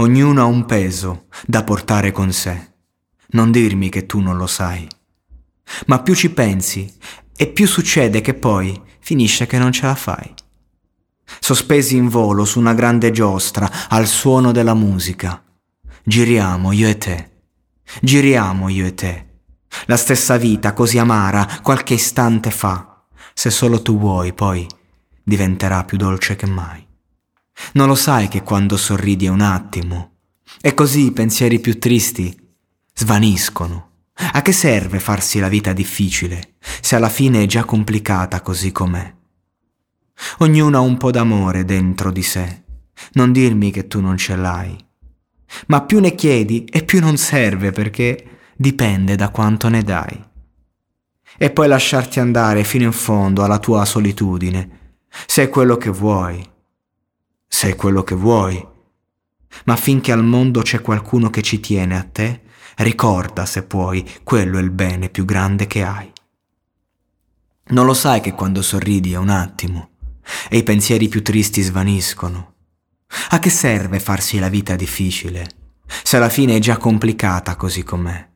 Ognuno ha un peso da portare con sé. Non dirmi che tu non lo sai. Ma più ci pensi e più succede che poi finisce che non ce la fai. Sospesi in volo su una grande giostra al suono della musica. Giriamo io e te. Giriamo io e te. La stessa vita così amara qualche istante fa. Se solo tu vuoi, poi diventerà più dolce che mai. Non lo sai che quando sorridi è un attimo, e così i pensieri più tristi svaniscono. A che serve farsi la vita difficile, se alla fine è già complicata così com'è? Ognuno ha un po' d'amore dentro di sé. Non dirmi che tu non ce l'hai. Ma più ne chiedi e più non serve perché dipende da quanto ne dai. E poi lasciarti andare fino in fondo alla tua solitudine, se è quello che vuoi se è quello che vuoi. Ma finché al mondo c'è qualcuno che ci tiene a te, ricorda se puoi, quello è il bene più grande che hai. Non lo sai che quando sorridi è un attimo e i pensieri più tristi svaniscono. A che serve farsi la vita difficile se alla fine è già complicata così com'è?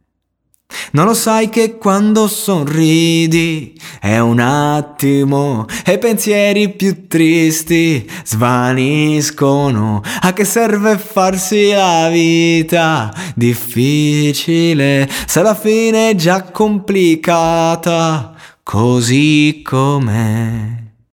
Non lo sai che quando sorridi è un attimo e pensieri più tristi svaniscono. A che serve farsi la vita difficile se alla fine è già complicata così com'è?